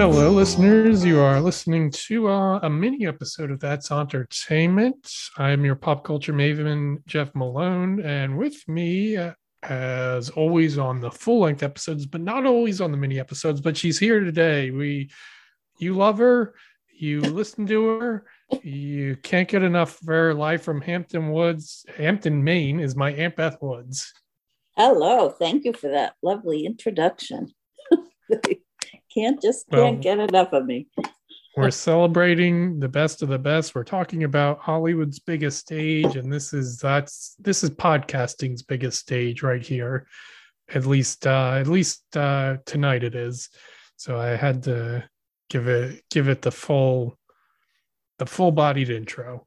Hello, listeners. You are listening to uh, a mini episode of That's Auntertainment. I'm your pop culture maven, Jeff Malone, and with me, uh, as always, on the full length episodes, but not always on the mini episodes, but she's here today. We, you love her, you listen to her, you can't get enough of her. Live from Hampton Woods, Hampton, Maine, is my Aunt Beth Woods. Hello, thank you for that lovely introduction. can't just can't well, get enough of me. we're celebrating the best of the best. We're talking about Hollywood's biggest stage, and this is that's this is podcasting's biggest stage right here. At least uh at least uh tonight it is. So I had to give it give it the full the full bodied intro.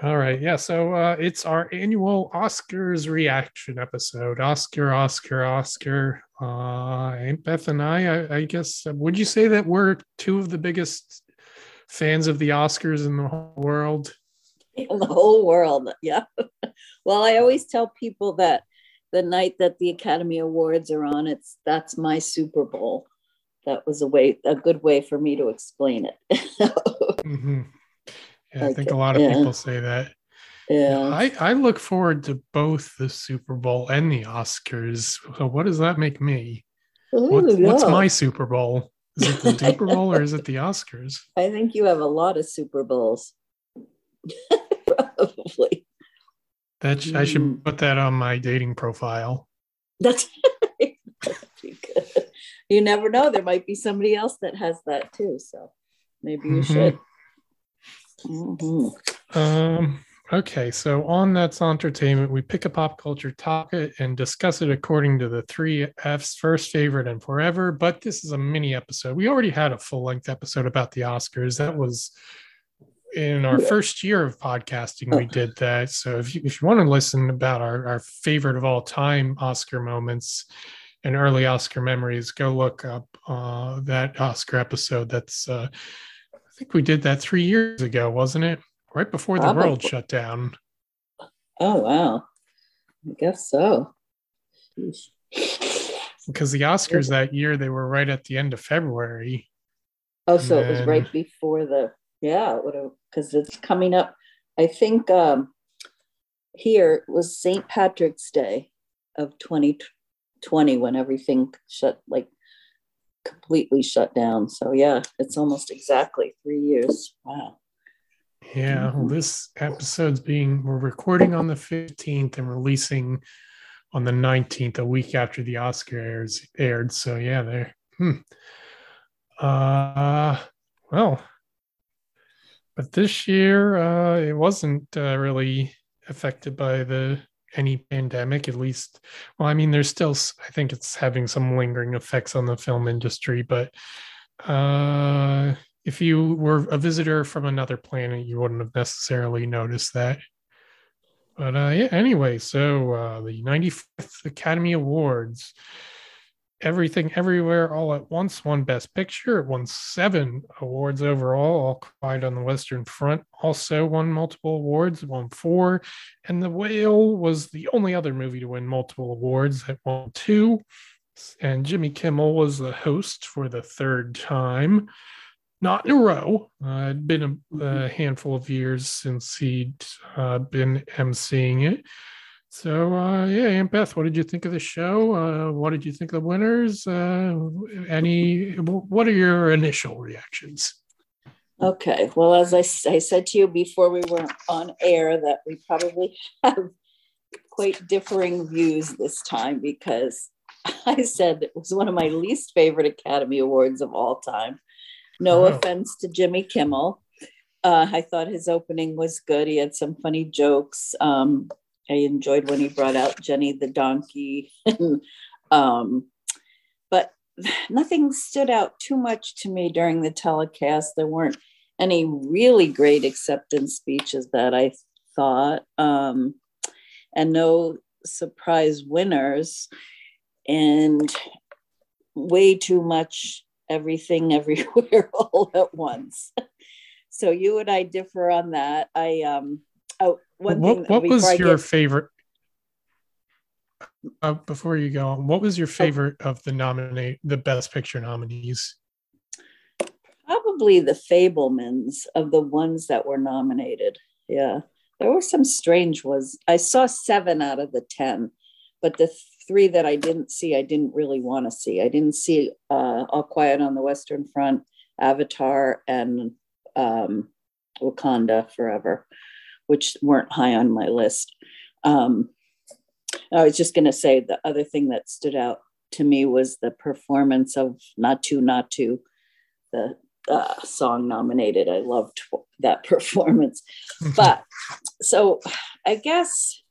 All right. Yeah. So uh, it's our annual Oscars reaction episode. Oscar, Oscar, Oscar. Uh, Beth and I, I, I guess, would you say that we're two of the biggest fans of the Oscars in the whole world? In the whole world. Yeah. well, I always tell people that the night that the Academy Awards are on, it's that's my Super Bowl. That was a way, a good way for me to explain it. mm-hmm. Yeah, I think a lot of yeah. people say that. Yeah. I, I look forward to both the Super Bowl and the Oscars. So what does that make me? What, what's my Super Bowl? Is it the Super Bowl or is it the Oscars? I think you have a lot of Super Bowls. Probably. That I should mm. put that on my dating profile. That's. You never know. There might be somebody else that has that too. So maybe you mm-hmm. should. Mm-hmm. Um, okay, so on That's Auntertainment, we pick a pop culture topic and discuss it according to the three F's first, favorite, and forever. But this is a mini episode. We already had a full length episode about the Oscars. That was in our first year of podcasting, we did that. So if you, if you want to listen about our, our favorite of all time Oscar moments and early Oscar memories, go look up uh, that Oscar episode. That's uh, I think we did that three years ago, wasn't it? Right before the world shut down. Oh wow. I guess so. Because the Oscars that year they were right at the end of February. Oh, so it was right before the yeah, it would have because it's coming up. I think um here was St. Patrick's Day of 2020 when everything shut like completely shut down. So yeah, it's almost exactly three years. Wow. Yeah, well, this episode's being we're recording on the 15th and releasing on the 19th, a week after the Oscars aired. So yeah, there. Hmm. Uh well. But this year, uh, it wasn't uh, really affected by the any pandemic at least well i mean there's still i think it's having some lingering effects on the film industry but uh if you were a visitor from another planet you wouldn't have necessarily noticed that but uh yeah anyway so uh the 95th academy awards Everything Everywhere All at Once won Best Picture. It won seven awards overall, all quiet on the Western Front. Also won multiple awards, won four. And The Whale was the only other movie to win multiple awards. It won two. And Jimmy Kimmel was the host for the third time, not in a row. Uh, it'd been a, a handful of years since he'd uh, been emceeing it. So uh, yeah, Aunt Beth, what did you think of the show? Uh, what did you think of the winners? Uh, any? What are your initial reactions? Okay. Well, as I, I said to you before we were on air, that we probably have quite differing views this time because I said it was one of my least favorite Academy Awards of all time. No oh. offense to Jimmy Kimmel. Uh, I thought his opening was good. He had some funny jokes. Um, I enjoyed when he brought out Jenny the donkey. um, but nothing stood out too much to me during the telecast. There weren't any really great acceptance speeches that I thought, um, and no surprise winners, and way too much everything everywhere all at once. so you and I differ on that. I um, Oh, one what, thing. What was your get... favorite? uh, before you go on, what was your favorite of the nominate the best picture nominees? Probably the Fabelmans of the ones that were nominated. Yeah, there were some strange ones. I saw seven out of the ten, but the three that I didn't see, I didn't really want to see. I didn't see uh, All Quiet on the Western Front, Avatar, and um, Wakanda Forever, which weren't high on my list. Um, I was just going to say the other thing that stood out to me was the performance of Naatu Naatu, the uh, song nominated. I loved that performance. but so I guess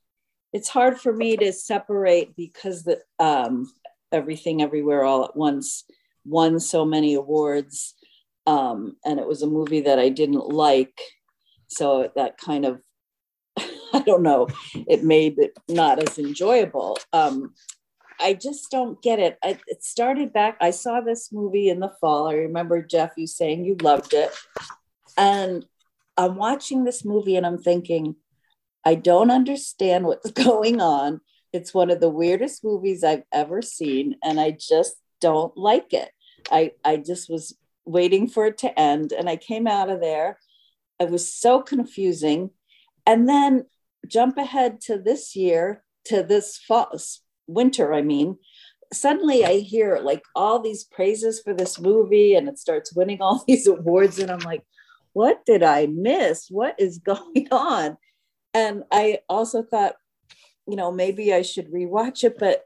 it's hard for me to separate because the um, everything everywhere all at once won so many awards um, and it was a movie that i didn't like. So that kind of i don't know it made it not as enjoyable. Um, i just don't get it. I, it started back i saw this movie in the fall. I remember jeff you saying you loved it. And i'm watching this movie and i'm thinking I don't understand what's going on. It's one of the weirdest movies I've ever seen, and I just don't like it. I, I just was waiting for it to end, and I came out of there. It was so confusing. And then jump ahead to this year, to this fall, winter, I mean, suddenly I hear like all these praises for this movie and it starts winning all these awards. And I'm like, what did I miss? What is going on? And I also thought, you know, maybe I should rewatch it, but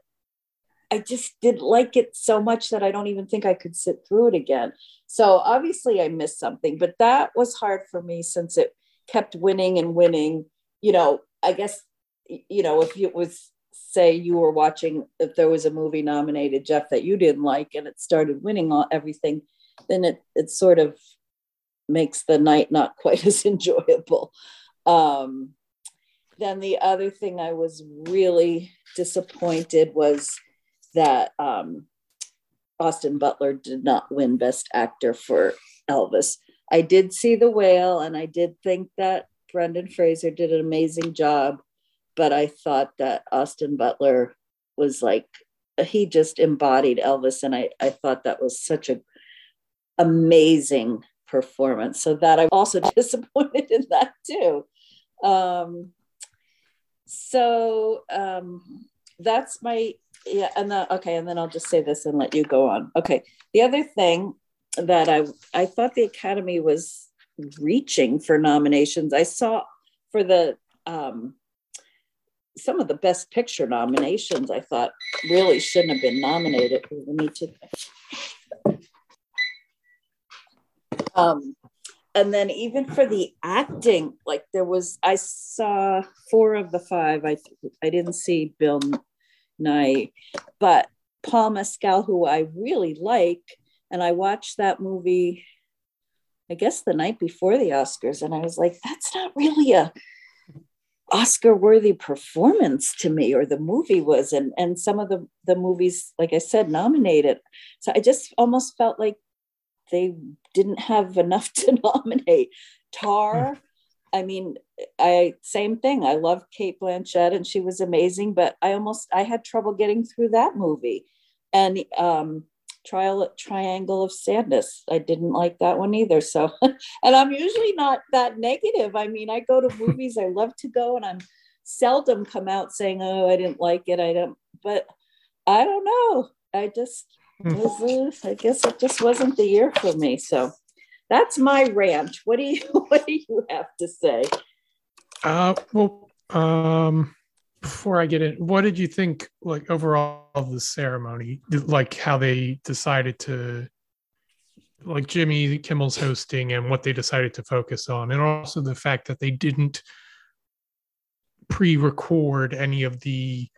I just didn't like it so much that I don't even think I could sit through it again. So obviously I missed something, but that was hard for me since it kept winning and winning. You know, I guess, you know, if it was, say, you were watching, if there was a movie nominated, Jeff, that you didn't like and it started winning all everything, then it, it sort of makes the night not quite as enjoyable. Um, then the other thing I was really disappointed was that um, Austin Butler did not win Best Actor for Elvis. I did see The Whale, and I did think that Brendan Fraser did an amazing job, but I thought that Austin Butler was like he just embodied Elvis, and I I thought that was such a amazing performance. So that I'm also disappointed in that too. Um, so um, that's my yeah and then okay and then i'll just say this and let you go on. Okay the other thing that i i thought the academy was reaching for nominations i saw for the um some of the best picture nominations i thought really shouldn't have been nominated. We need to um and then even for the acting like there was i saw four of the five. I i didn't see bill nighy but paul mescal who i really like and i watched that movie i guess the night before the oscars and i was like that's not really a oscar worthy performance to me or the movie was and and some of the the movies like i said nominated. So i just almost felt like they didn't have enough to nominate. Tar, I mean, I same thing. I love Cate Blanchett and she was amazing, but I almost I had trouble getting through that movie. And um Trial Triangle of Sadness. I didn't like that one either. So and I'm usually not that negative. I mean, I go to movies, I love to go and I'm seldom come out saying, "Oh, I didn't like it." I don't but I don't know. I just was, uh, I guess it just wasn't the year for me. So that's my rant. What do you What do you have to say? Uh, well, um, before I get in, what did you think, like overall, of the ceremony? Like how they decided to, like Jimmy Kimmel's hosting, and what they decided to focus on, and also the fact that they didn't pre-record any of the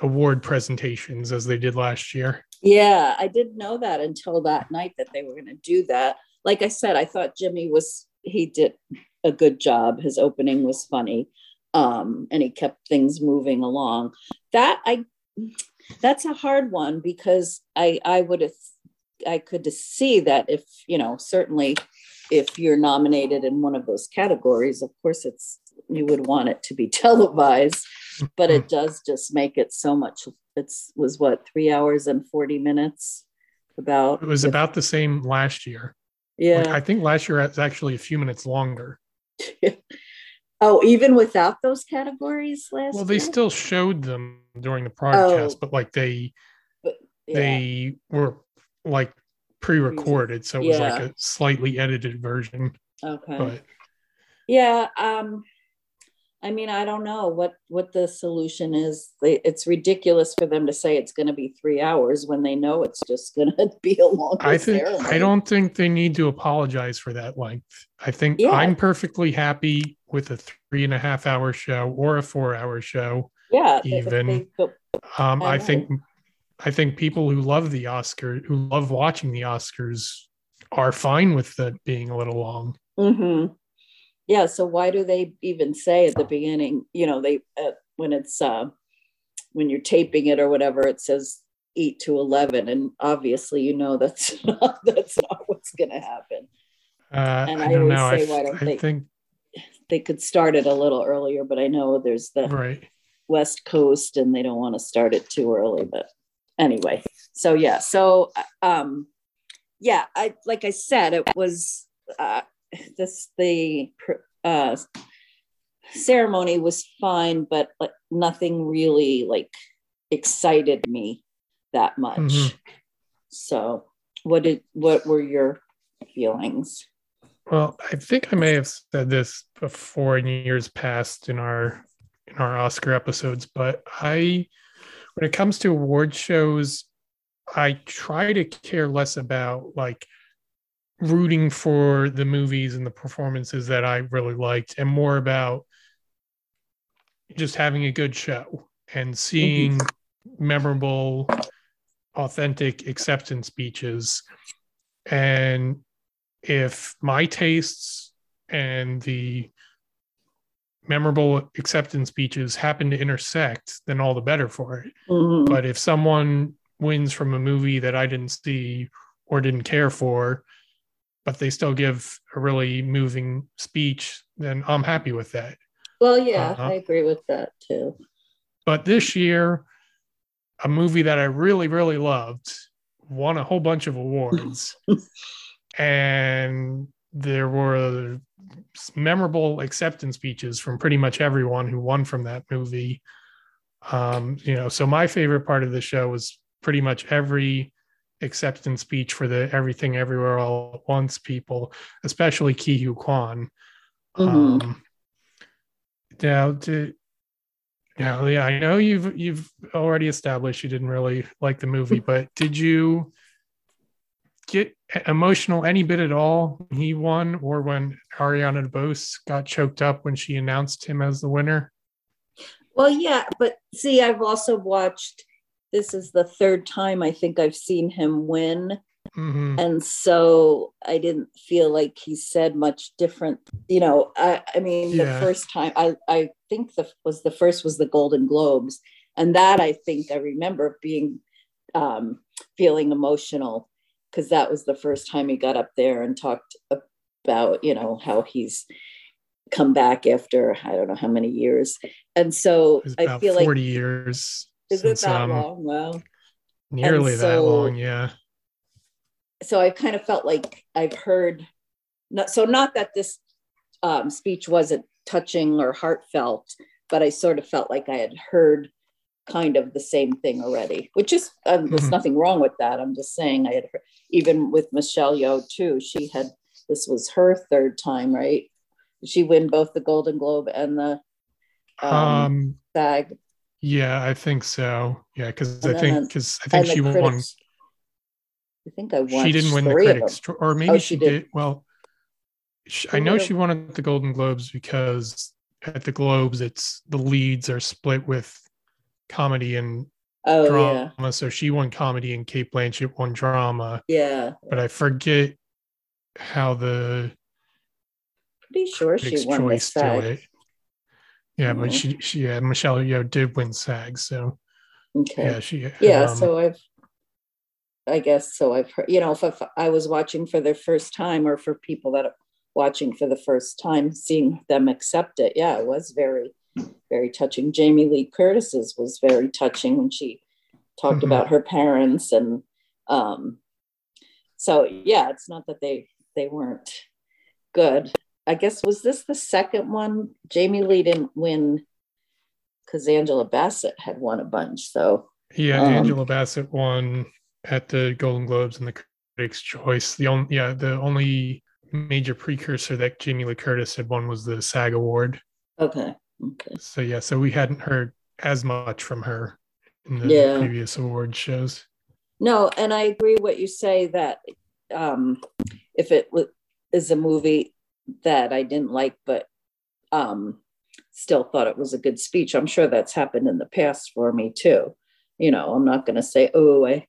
award presentations as they did last year. Yeah, I didn't know that until that night that they were going to do that. Like I said, I thought Jimmy was, he did a good job. His opening was funny. Um, and he kept things moving along. That I, that's a hard one because I, I would have, I could see that if, you know, certainly if you're nominated in one of those categories, of course it's you would want it to be televised, but Hmm. it does just make it so much. It's was what three hours and forty minutes. About It was with- about the same last year. Like, yeah. I think last year was actually a few minutes longer. oh, even without those categories last. Well, they year? still showed them during the broadcast, Oh. but like they Yeah. they were like pre-recorded, so it was like a slightly edited version. okay. But Yeah, um, I mean, I don't know what what the solution is. They, it's ridiculous for them to say it's going to be three hours when they know it's just going to be a long. I think ceremony. I don't think they need to apologize for that length. I think Yeah. I'm perfectly happy with a three and a half hour show or a four hour show. Yeah, even- they Um, I I, think I think people who love the Oscar, who love watching the Oscars, are fine with it being a little long. Mhm. Yeah, so why do they even say at the beginning? You know, they uh, when it's uh, when you're taping it or whatever, it says eight to eleven, and obviously, you know that's not, that's not what's going to happen. Uh, And I I don't always know. I, say, why don't I they- think They could start it a little earlier, but I know there's the right. West Coast and they don't want to start it too early. But anyway, so yeah, so um, yeah, I like I said, it was uh, this the uh, ceremony was fine, but like nothing really like excited me that much. Mhm. So, what did what were your feelings? Well, I think I may have said this before in years past in our in our Oscar episodes, but I when it comes to award shows, I try to care less about like rooting for the movies and the performances that I really liked and more about just having a good show and seeing memorable authentic acceptance speeches and if my tastes and the memorable acceptance speeches happen to intersect, then all the better for it. Mhm. But if someone wins from a movie that I didn't see or didn't care for, but they still give a really moving speech, then I'm happy with that. Well, yeah, Uh-huh. I agree with that too. But this year, a movie that I really, really loved won a whole bunch of awards. and there were memorable acceptance speeches from pretty much everyone who won from that movie. Um, you know, so my favorite part of the show was pretty much every acceptance speech for the Everything Everywhere All at Once people, especially Ke Huy Quan. Mhm. Um, now, to now, yeah, I know you've you've already established you didn't really like the movie, but did you get emotional any bit at all when he won, or when Ariana DeBose got choked up when she announced him as the winner? Well, yeah, but see, I've also watched. This is the third time I think I've seen him win, hmm and so I didn't feel like he said much different. You know, I, I mean, the first time I, I think the was the first was the Golden Globes, and that I think I remember being um, feeling emotional because that was the first time he got up there and talked about you know how he's come back after I don't know how many years, and so I feel like forty years is it that um, long? Well, nearly And that so- long. Yeah. so I kind of felt like I've heard not so not that this um, speech wasn't touching or heartfelt, but I sort of felt like I had heard kind of the same thing already, which is um, there's Mhm. nothing wrong with that. I'm just saying I had heard, even with Michelle Yeoh too. She had this was her third time, right? Did she win both the Golden Globe and the um, Um, SAG? Yeah, I think so. Yeah, because I think because I think she won. I think I won. She didn't win the critics, or oh, maybe Oh, she she did. did. Well, sh I know she won at the Golden Globes because at the Globes, it's the leads are split with comedy and Oh drama. yeah, So she won comedy and Cate Blanchett won drama. yeah. But I forget how the Pretty sure she won the choice do SAG. it. Yeah, but Mhm. she, she, yeah, Michelle Yeoh did win SAG. So Okay. yeah, she, yeah um, so i've i guess so i've heard you know if, if i was watching for the first time or for people that are watching for the first time, seeing them accept it. Yeah, it was very, very touching. Jamie Lee Curtis's was very touching when she talked mm-hmm. about her parents and um, so yeah, it's not that they they weren't good. I guess was this the second one? Jamie Lee didn't win because Angela Bassett had won a bunch. So yeah, um, Angela Bassett won at the Golden Globes and the Critics' Choice. The only yeah, the only major precursor that Jamie Lee Curtis had won was the SAG Award. Okay. Okay. So yeah, so we hadn't heard as much from her in the yeah. previous award shows. No, and I agree what you say that um, if it is a movie that I didn't like, but um, still thought it was a good speech, I'm sure that's happened in the past for me too. You know, I'm not going to say, oh, I,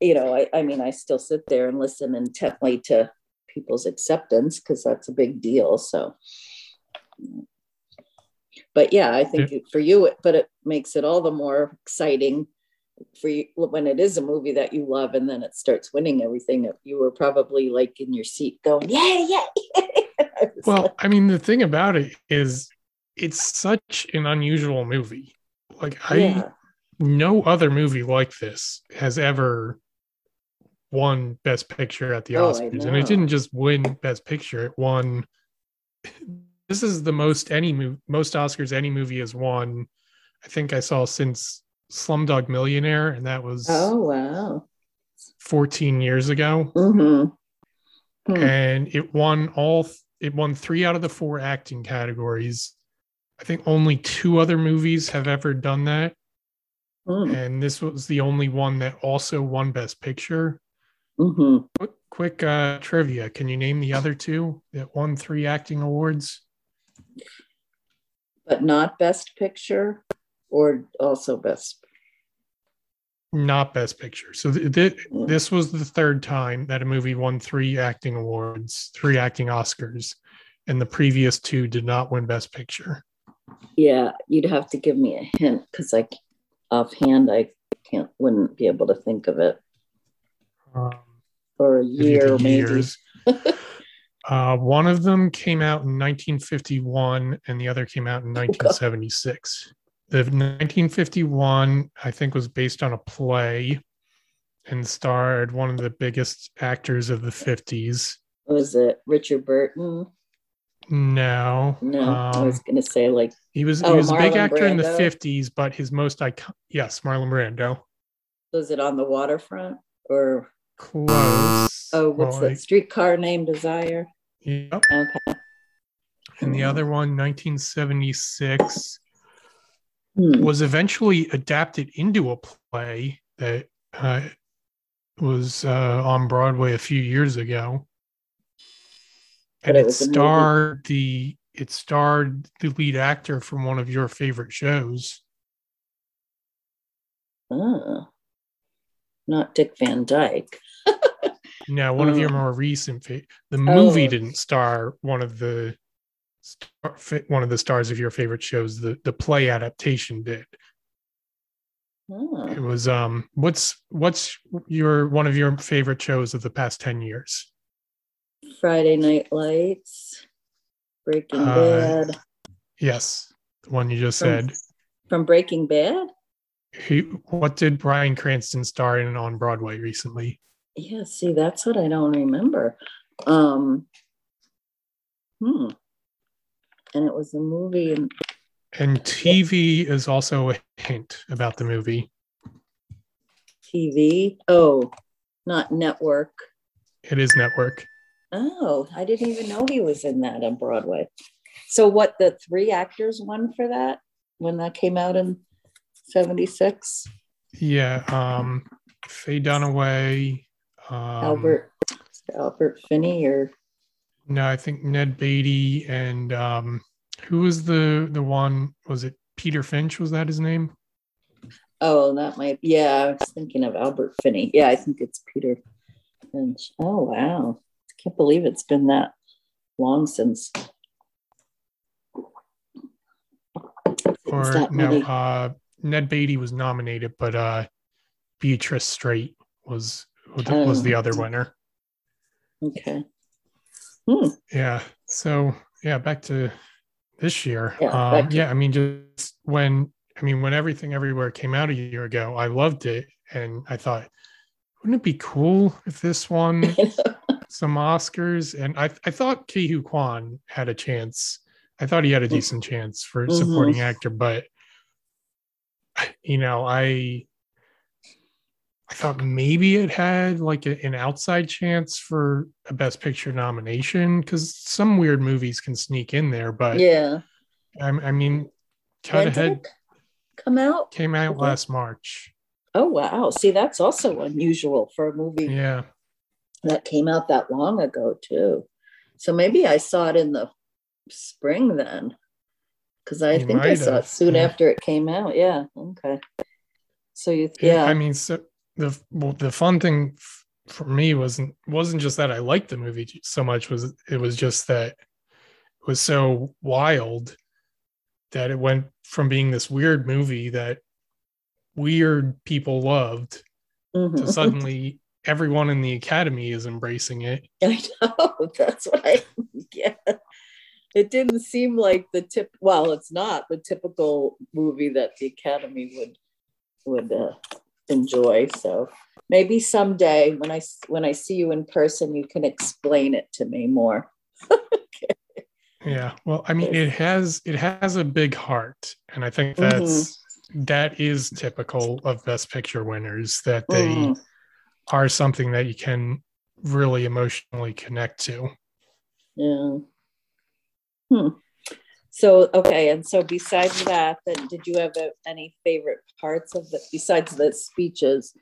you know, I, I mean, I still sit there and listen intently to people's acceptance because that's a big deal. So, but yeah, I think yeah. for you, it, but it makes it all the more exciting for you when it is a movie that you love and then it starts winning everything you were probably like in your seat going yeah yeah well like, i mean the thing about it is it's such an unusual movie. Like i yeah. no other movie like this has ever won best picture at the oh, oscars and it didn't just win best picture it won this is the most any movie most oscars any movie has won i think i saw since Slumdog Millionaire, and that was oh wow, 14 years ago. Mm-hmm. Hmm. And it won all. It won three out of the four acting categories. I think only two other movies have ever done that, mm. and this was the only one that also won Best Picture. Mm-hmm. Quick, quick uh, trivia: Can you name the other two that won three acting awards? But not Best Picture, or also Best? Not best picture. So th- th- mm. this was the third time that a movie won three acting awards three acting oscars and the previous two did not win best picture. Yeah you'd have to give me a hint because i offhand i can't wouldn't be able to think of it. Um, for a year maybe. uh, one of them came out in 1951 and the other came out in 1976 the 1951, I think, was based on a play and starred one of the biggest actors of the 50s. Was it Richard Burton? No. No, um, I was going to say like he was. Oh, he was Marlon a big actor Brando? in the 50s, but his most iconic. Yes, Marlon Brando. Was it on the waterfront or close? Oh, what's well, that? Streetcar Named Desire. Yep. Okay. And the other one, 1976 hmm. was eventually adapted into a play that uh, was uh, on Broadway a few years ago. And it, it starred the it starred the lead actor from one of your favorite shows. Oh, not Dick Van Dyke. no, one of your more recent. Fa- the movie oh. didn't star one of the star, one of the stars of your favorite shows. The the play adaptation did. Oh. It was um. What's what's your one of your favorite shows of the past ten years? Friday Night Lights, Breaking uh, Bad. Yes, the one you just from, said. From Breaking Bad. He, what did Bryan Cranston star in on Broadway recently? Yeah, see, that's what I don't remember. Um, hmm and it was a movie and and TV is also a hint about the movie. TV? Oh, not network. It is network. Oh, I didn't even know he was in that on Broadway. So what the three actors won for that when that came out in 76? Yeah, um Faye Dunaway, um, Albert Albert Finney or no, I think Ned Beatty and um, who was the the one? Was it Peter Finch? Was that his name? Oh, that might. Yeah, I was thinking of Albert Finney. Yeah, I think it's Peter Finch. Oh wow, I can't believe it's been that long since. Or no, uh, Ned Beatty was nominated, but uh, Beatrice Straight was was the oh. other winner. Okay. Hmm. Yeah. So yeah, back to this year. Yeah, um, yeah. I mean, just when I mean when everything everywhere came out a year ago, I loved it, and I thought, wouldn't it be cool if this won some Oscars? And I I thought Ke Huy Quan had a chance. I thought he had a decent chance for Mhm. supporting actor, but you know, I I thought maybe it had like a, an outside chance for a Best Picture nomination because some weird movies can sneak in there. But yeah. I, I mean, Cut Ahead come out? came out Okay. last March. Oh wow. See, that's also unusual for a movie Yeah, that came out that long ago too. So maybe I saw it in the spring then. Because I You think I saw it soon yeah. after it came out. Yeah. Okay. So you yeah. I mean, so the well, the fun thing for me wasn't wasn't just that I liked the movie so much was it was just that it was so wild that it went from being this weird movie that weird people loved Mhm. to suddenly everyone in the academy is embracing it. I know. That's what I yeah. It didn't seem like the tip well, it's not the typical movie that the Academy would would uh, enjoy. So maybe someday when I when I see you in person, you can explain it to me more. Yeah. Well, I mean, it has it has a big heart, and I think that's that is typical of Best Picture winners that they Mhm. are something that you can really emotionally connect to. Yeah. Hmm. So okay, and so besides that, then did you have any favorite parts of the besides the speeches?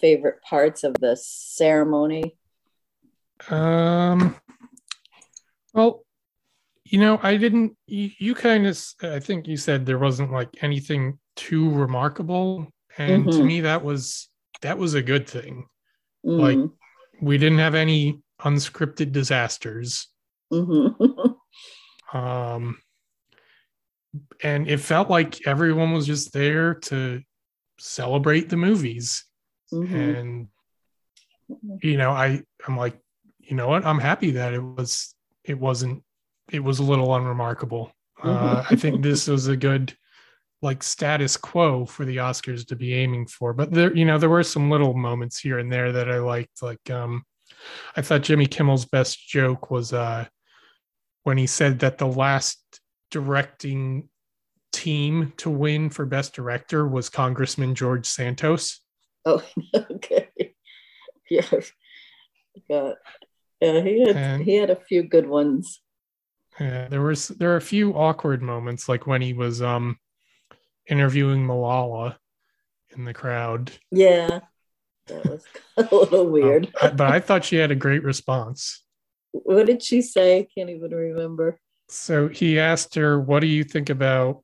Favorite parts of the ceremony? Um. Well, you know, I didn't. You, you kind of. I think you said there wasn't like anything too remarkable, and to Mhm. me, that was that was a good thing. Like, We didn't have any unscripted disasters. mhm. um and it felt like everyone was just there to celebrate the movies. Mhm. and you know i i'm like you know what? I'm happy that it was it wasn't it was a little unremarkable. Uh, i think this was a good like status quo for the oscars to be aiming for. But there you know there were some little moments here and there that i liked like um i thought jimmy kimmel's best joke was uh when he said that the last directing team to win for best director was congressman george santos Oh, okay. Yeah. Yeah. Yeah, he had And- he had a few good ones. Yeah, there was there are a few awkward moments, like when he was um interviewing Malala in the crowd. Yeah. That was a little Um, weird. I- but I thought she had a great response. What did she say? I can't even remember. So he asked her, "What do you think about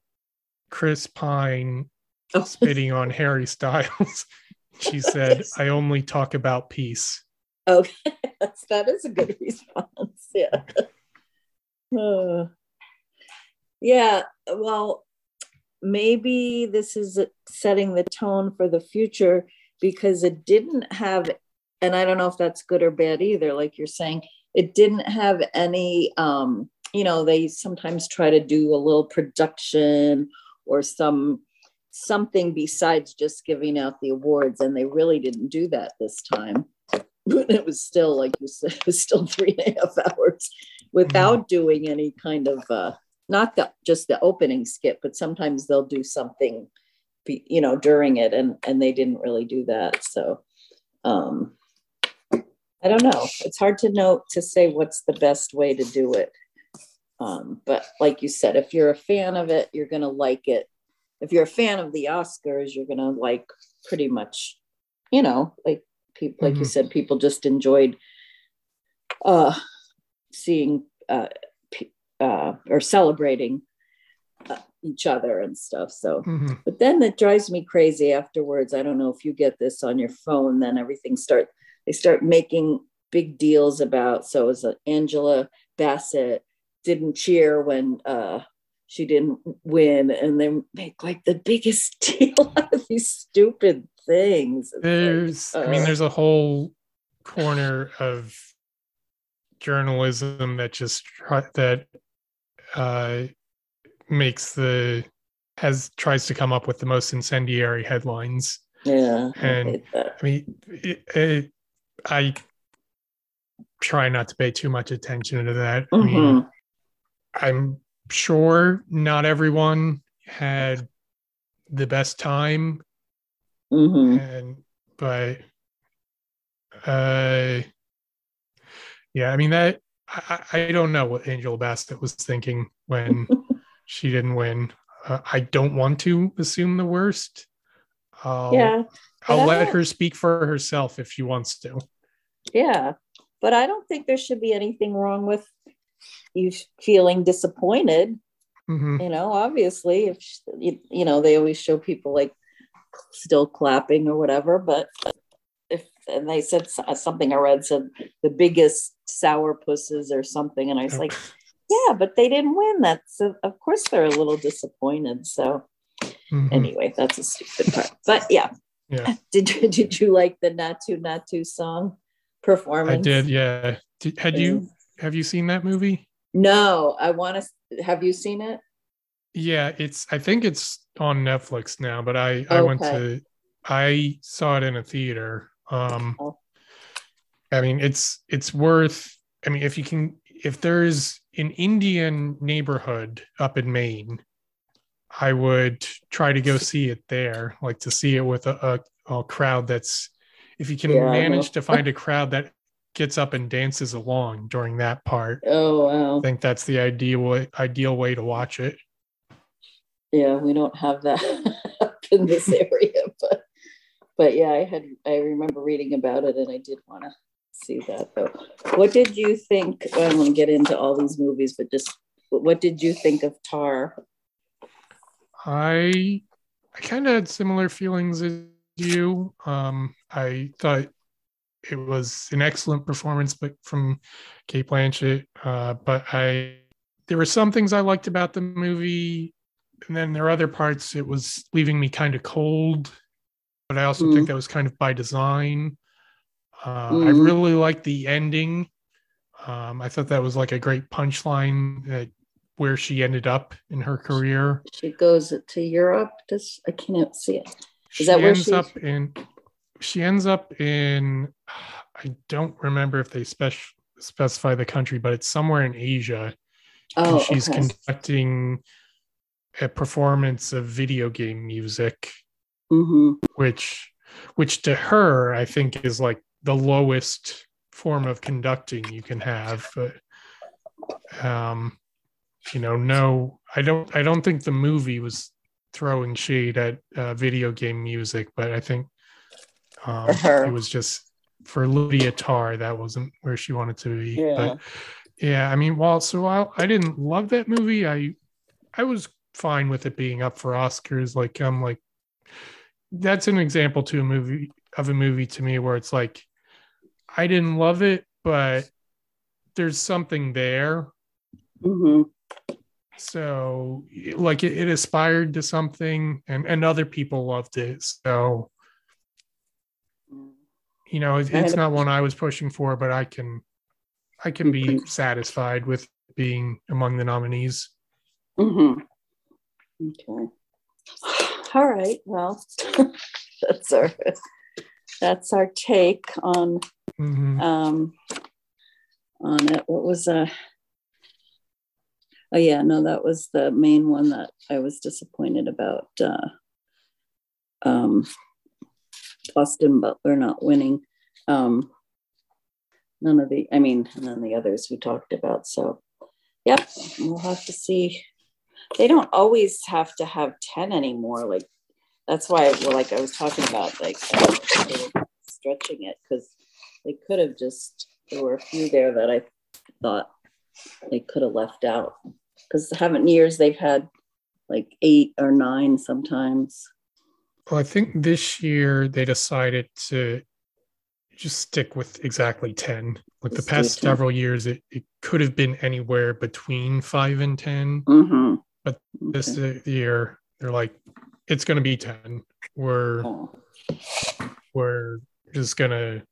Chris Pine Oh, spitting on Harry Styles?" She said, "I only talk about peace." okay. That's, that is a good response. Yeah. Uh, yeah. Well, maybe this is setting the tone for the future because it didn't have, and I don't know if that's good or bad either. Like you're saying, it didn't have any, um, you know, they sometimes try to do a little production or some something besides just giving out the awards and they really didn't do that this time. It was still like you said it was still three and a half hours without doing any kind of uh not the just the opening skit but sometimes they'll do something you know during it and and they didn't really do that. So um i don't know. It's hard to know to say what's the best way to do it um but like you said if you're a fan of it you're going to like it if you're a fan of the oscars you're going to like pretty much you know like people like you Mhm. said people just enjoyed uh seeing uh, uh or celebrating uh, each other and stuff so Mhm. but then it drives me crazy afterwards i don't know if you get this on your phone then everything start they start making big deals about so as angela bassett didn't cheer when uh she didn't win and they make like the biggest deal out of these stupid things It's like, There's, I mean, uh, there's a whole corner of journalism that just that uh, makes the has tries to come up with the most incendiary headlines. Yeah. And- that. I mean, it, it, I try not to pay too much attention to that. I mean, Mhm. I'm sure not everyone had the best time, Mhm. and but uh, yeah, I mean that I, I don't know what Angela Bassett was thinking when she didn't win. Uh, I don't want to assume the worst. I'll, Yeah. I'll let her speak for herself if she wants to. Yeah. But I don't think there should be anything wrong with you feeling disappointed. Mhm. You know, obviously, if you, you know, they always show people like still clapping or whatever. But if, and they said something I read said the biggest sour pusses or something. And I was like, yeah, but they didn't win. That's, of course, they're a little disappointed. So, Mhm. anyway, that's a stupid part. But yeah, Yeah, did you, did you like the Naatu Naatu song performance? I did. Yeah. Did, had you have you seen that movie? No, I want to. Have you seen it? Yeah, it's. I think it's on Netflix now, but I I went to. I saw it in a theater. Um, Oh. I mean, it's it's worth. I mean, if you can, if there's an Indian neighborhood up in Maine, I would try to go see it there, like to see it with a, a, a crowd that's. If you can Yeah, manage to find a crowd that gets up and dances along during that part, Oh wow! I think that's the ideal way, ideal way to watch it. Yeah, we don't have that up in this area, but but yeah, I had I remember reading about it, and I did want to see that though. What did you think? I don't want to get into all these movies, but just what did you think of Tar? I I kind of had similar feelings as you. Um, I thought it was an excellent performance, but from Cate Blanchett. Uh, but I there were some things I liked about the movie, and then there are other parts it was leaving me kind of cold. But I also Mm. think that was kind of by design. Uh, I Mm. really liked the ending. Um, I thought that was like a great punchline that where she ended up in her career. She goes to Europe. Does I can't see it. Is she that where ends she- up in she ends up in i don't remember if they spec- specify the country but it's somewhere in asia and Oh, she's okay. conducting a performance of video game music hmm which which to her i think is like the lowest form of conducting you can have but um you know no i don't i don't think the movie was throwing shade at uh, video game music but i think um, it was just for lydia tar that wasn't where she wanted to be Yeah. but yeah i mean while so while i didn't love that movie i i was fine with it being up for oscars like i'm like that's an example to a movie of a movie to me where it's like I didn't love it, but there's something there. hmm So like it, it aspired to something and, and other people loved it. So, you know, it, it's not one I was pushing for, but I can I can be Mhm. satisfied with being among the nominees. hmm Okay. All right. Well, that's our that's our take on Mhm. um on it. What was uh oh yeah, no, that was the main one that I was disappointed about. Uh um Austin Butler not winning. Um none of the I mean, and then the others we talked about. So yep, we'll have to see. They don't always have to have 10 anymore. Like that's why well, like I was talking about, like stretching it because they could have just there were a few there that I thought they could have left out because haven't years they've had like eight or nine sometimes. Well, I think this year they decided to just stick with exactly 10. Like the past several years, it, it could have been anywhere between five and 10. Mm-hmm. But This Okay. year, they're like, it's going to be 10. We're, Oh, we're just going to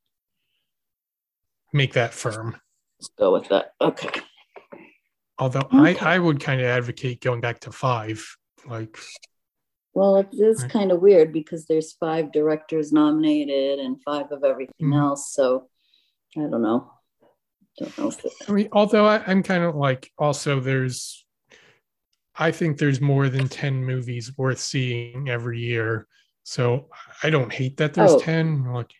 make that firm. Let's go with that. Okay. Although Okay. I, I would kind of advocate going back to five. Like, Well, it is Right. kind of weird because there's five directors nominated and five of everything Mhm. else. So I don't know. Don't know it, I mean, although I, I'm kind of like also there's, I think there's more than 10 movies worth seeing every year. So I don't hate that there's Oh. 10. Like,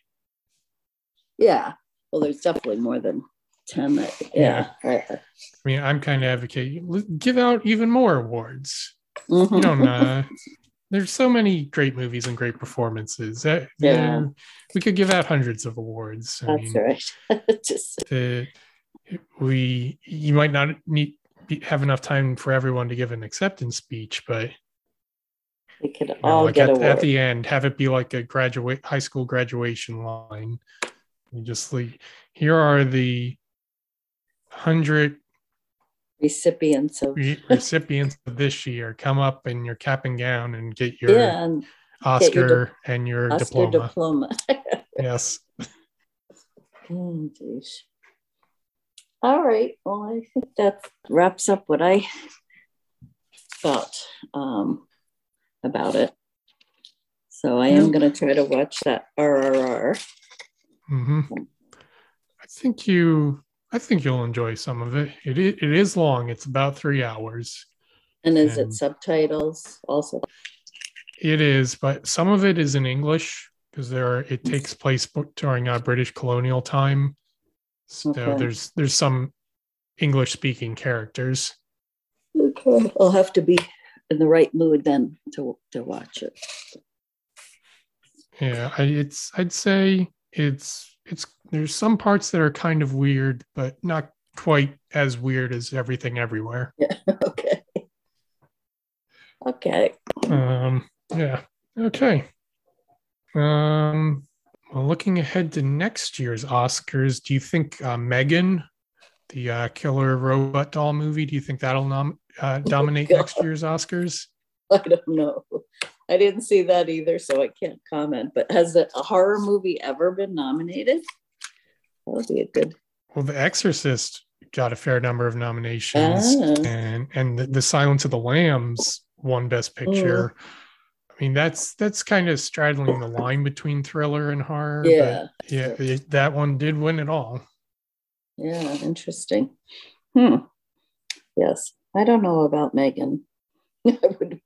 yeah. Well, there's definitely more than 10 that, yeah. Right. I mean, I'm kind of advocating give out even more awards. Mhm. You don't, uh, there's so many great movies and great performances. That, Yeah. we could give out hundreds of awards. I That's mean, right. Just, the we you might not need be, have enough time for everyone to give an acceptance speech, but we could you know, all like get at, at the end, have it be like a graduate high school graduation line. You just like here are the hundred recipients of, re- recipients of this year. Come up in your cap and gown and get your yeah, and Oscar your and your Oscar diploma. diploma. yes. Oh, geez. All right. Well, I think that wraps up what I thought um, about it. So I am going to try to watch that RRR. hmm I think you. I think you'll enjoy some of it. It it is long. It's about three hours. And is And- it subtitles also? It is, but some of it is in English because there are, it takes place during uh, British colonial time. So Okay. there's there's some English speaking characters. Okay. I'll have to be in the right mood then to, to watch it. Yeah, I, it's I'd say it's it's there's some parts that are kind of weird, but not quite as weird as everything everywhere. okay. Okay. Um, yeah. Okay. Um, well, looking ahead to next year's Oscars, do you think uh, Megan, the uh, killer robot doll movie, do you think that'll nom- uh, dominate God. next year's Oscars? I don't know. I didn't see that either, so I can't comment. But has a horror movie ever been nominated? That would be a good. Well, The Exorcist got a fair number of nominations, Ah. and and the, the Silence of the Lambs won Best Picture. I mean, that's that's kind of straddling the line between thriller and horror. but Yeah. yeah, it- that one did win it all. Yeah. Interesting. Hmm. Yes. I don't know about Megan. I would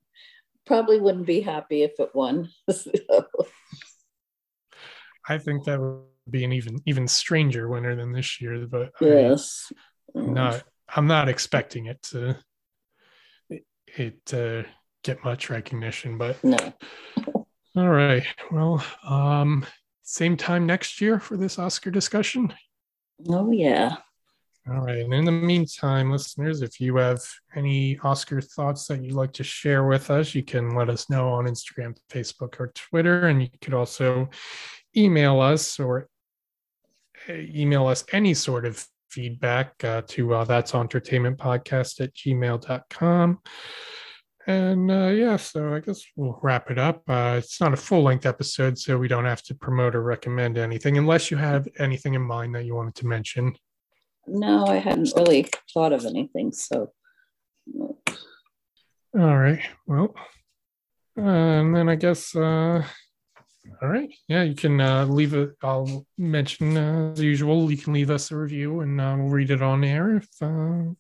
probably wouldn't be happy if it won. So, I think that would be an even even stranger winner than this year, but yes. I'm not I'm not expecting it to it, to get much recognition. But No. all right, well, um, same time next year for this Oscar discussion. Oh yeah. All right, and in the meantime, listeners, if you have any Oscar thoughts that you'd like to share with us, you can let us know on Instagram, Facebook, or Twitter, and you could also email us or email us any sort of feedback uh, to uh, that's auntertainment podcast at gmail.com and uh, yeah so i guess we'll wrap it up. Uh, it's not a full length episode so we don't have to promote or recommend anything unless you have anything in mind that you wanted to mention. No, I hadn't really thought of anything. So. All right well uh, and then i guess uh, all right. Yeah you can uh, leave it i'll mention uh, as usual. You can leave us a review and uh, we'll read it on air if uh,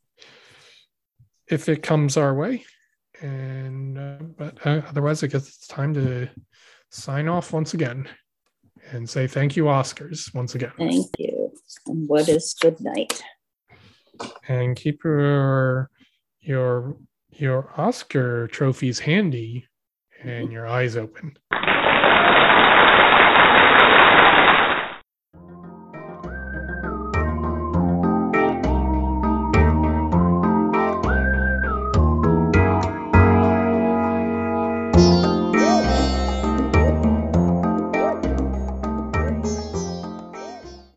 if it comes our way. And uh, but uh, otherwise i guess it's time to sign off once again and say thank you oscars once again. Thank you. And what is good night? and keep your your your oscar trophies handy and your eyes open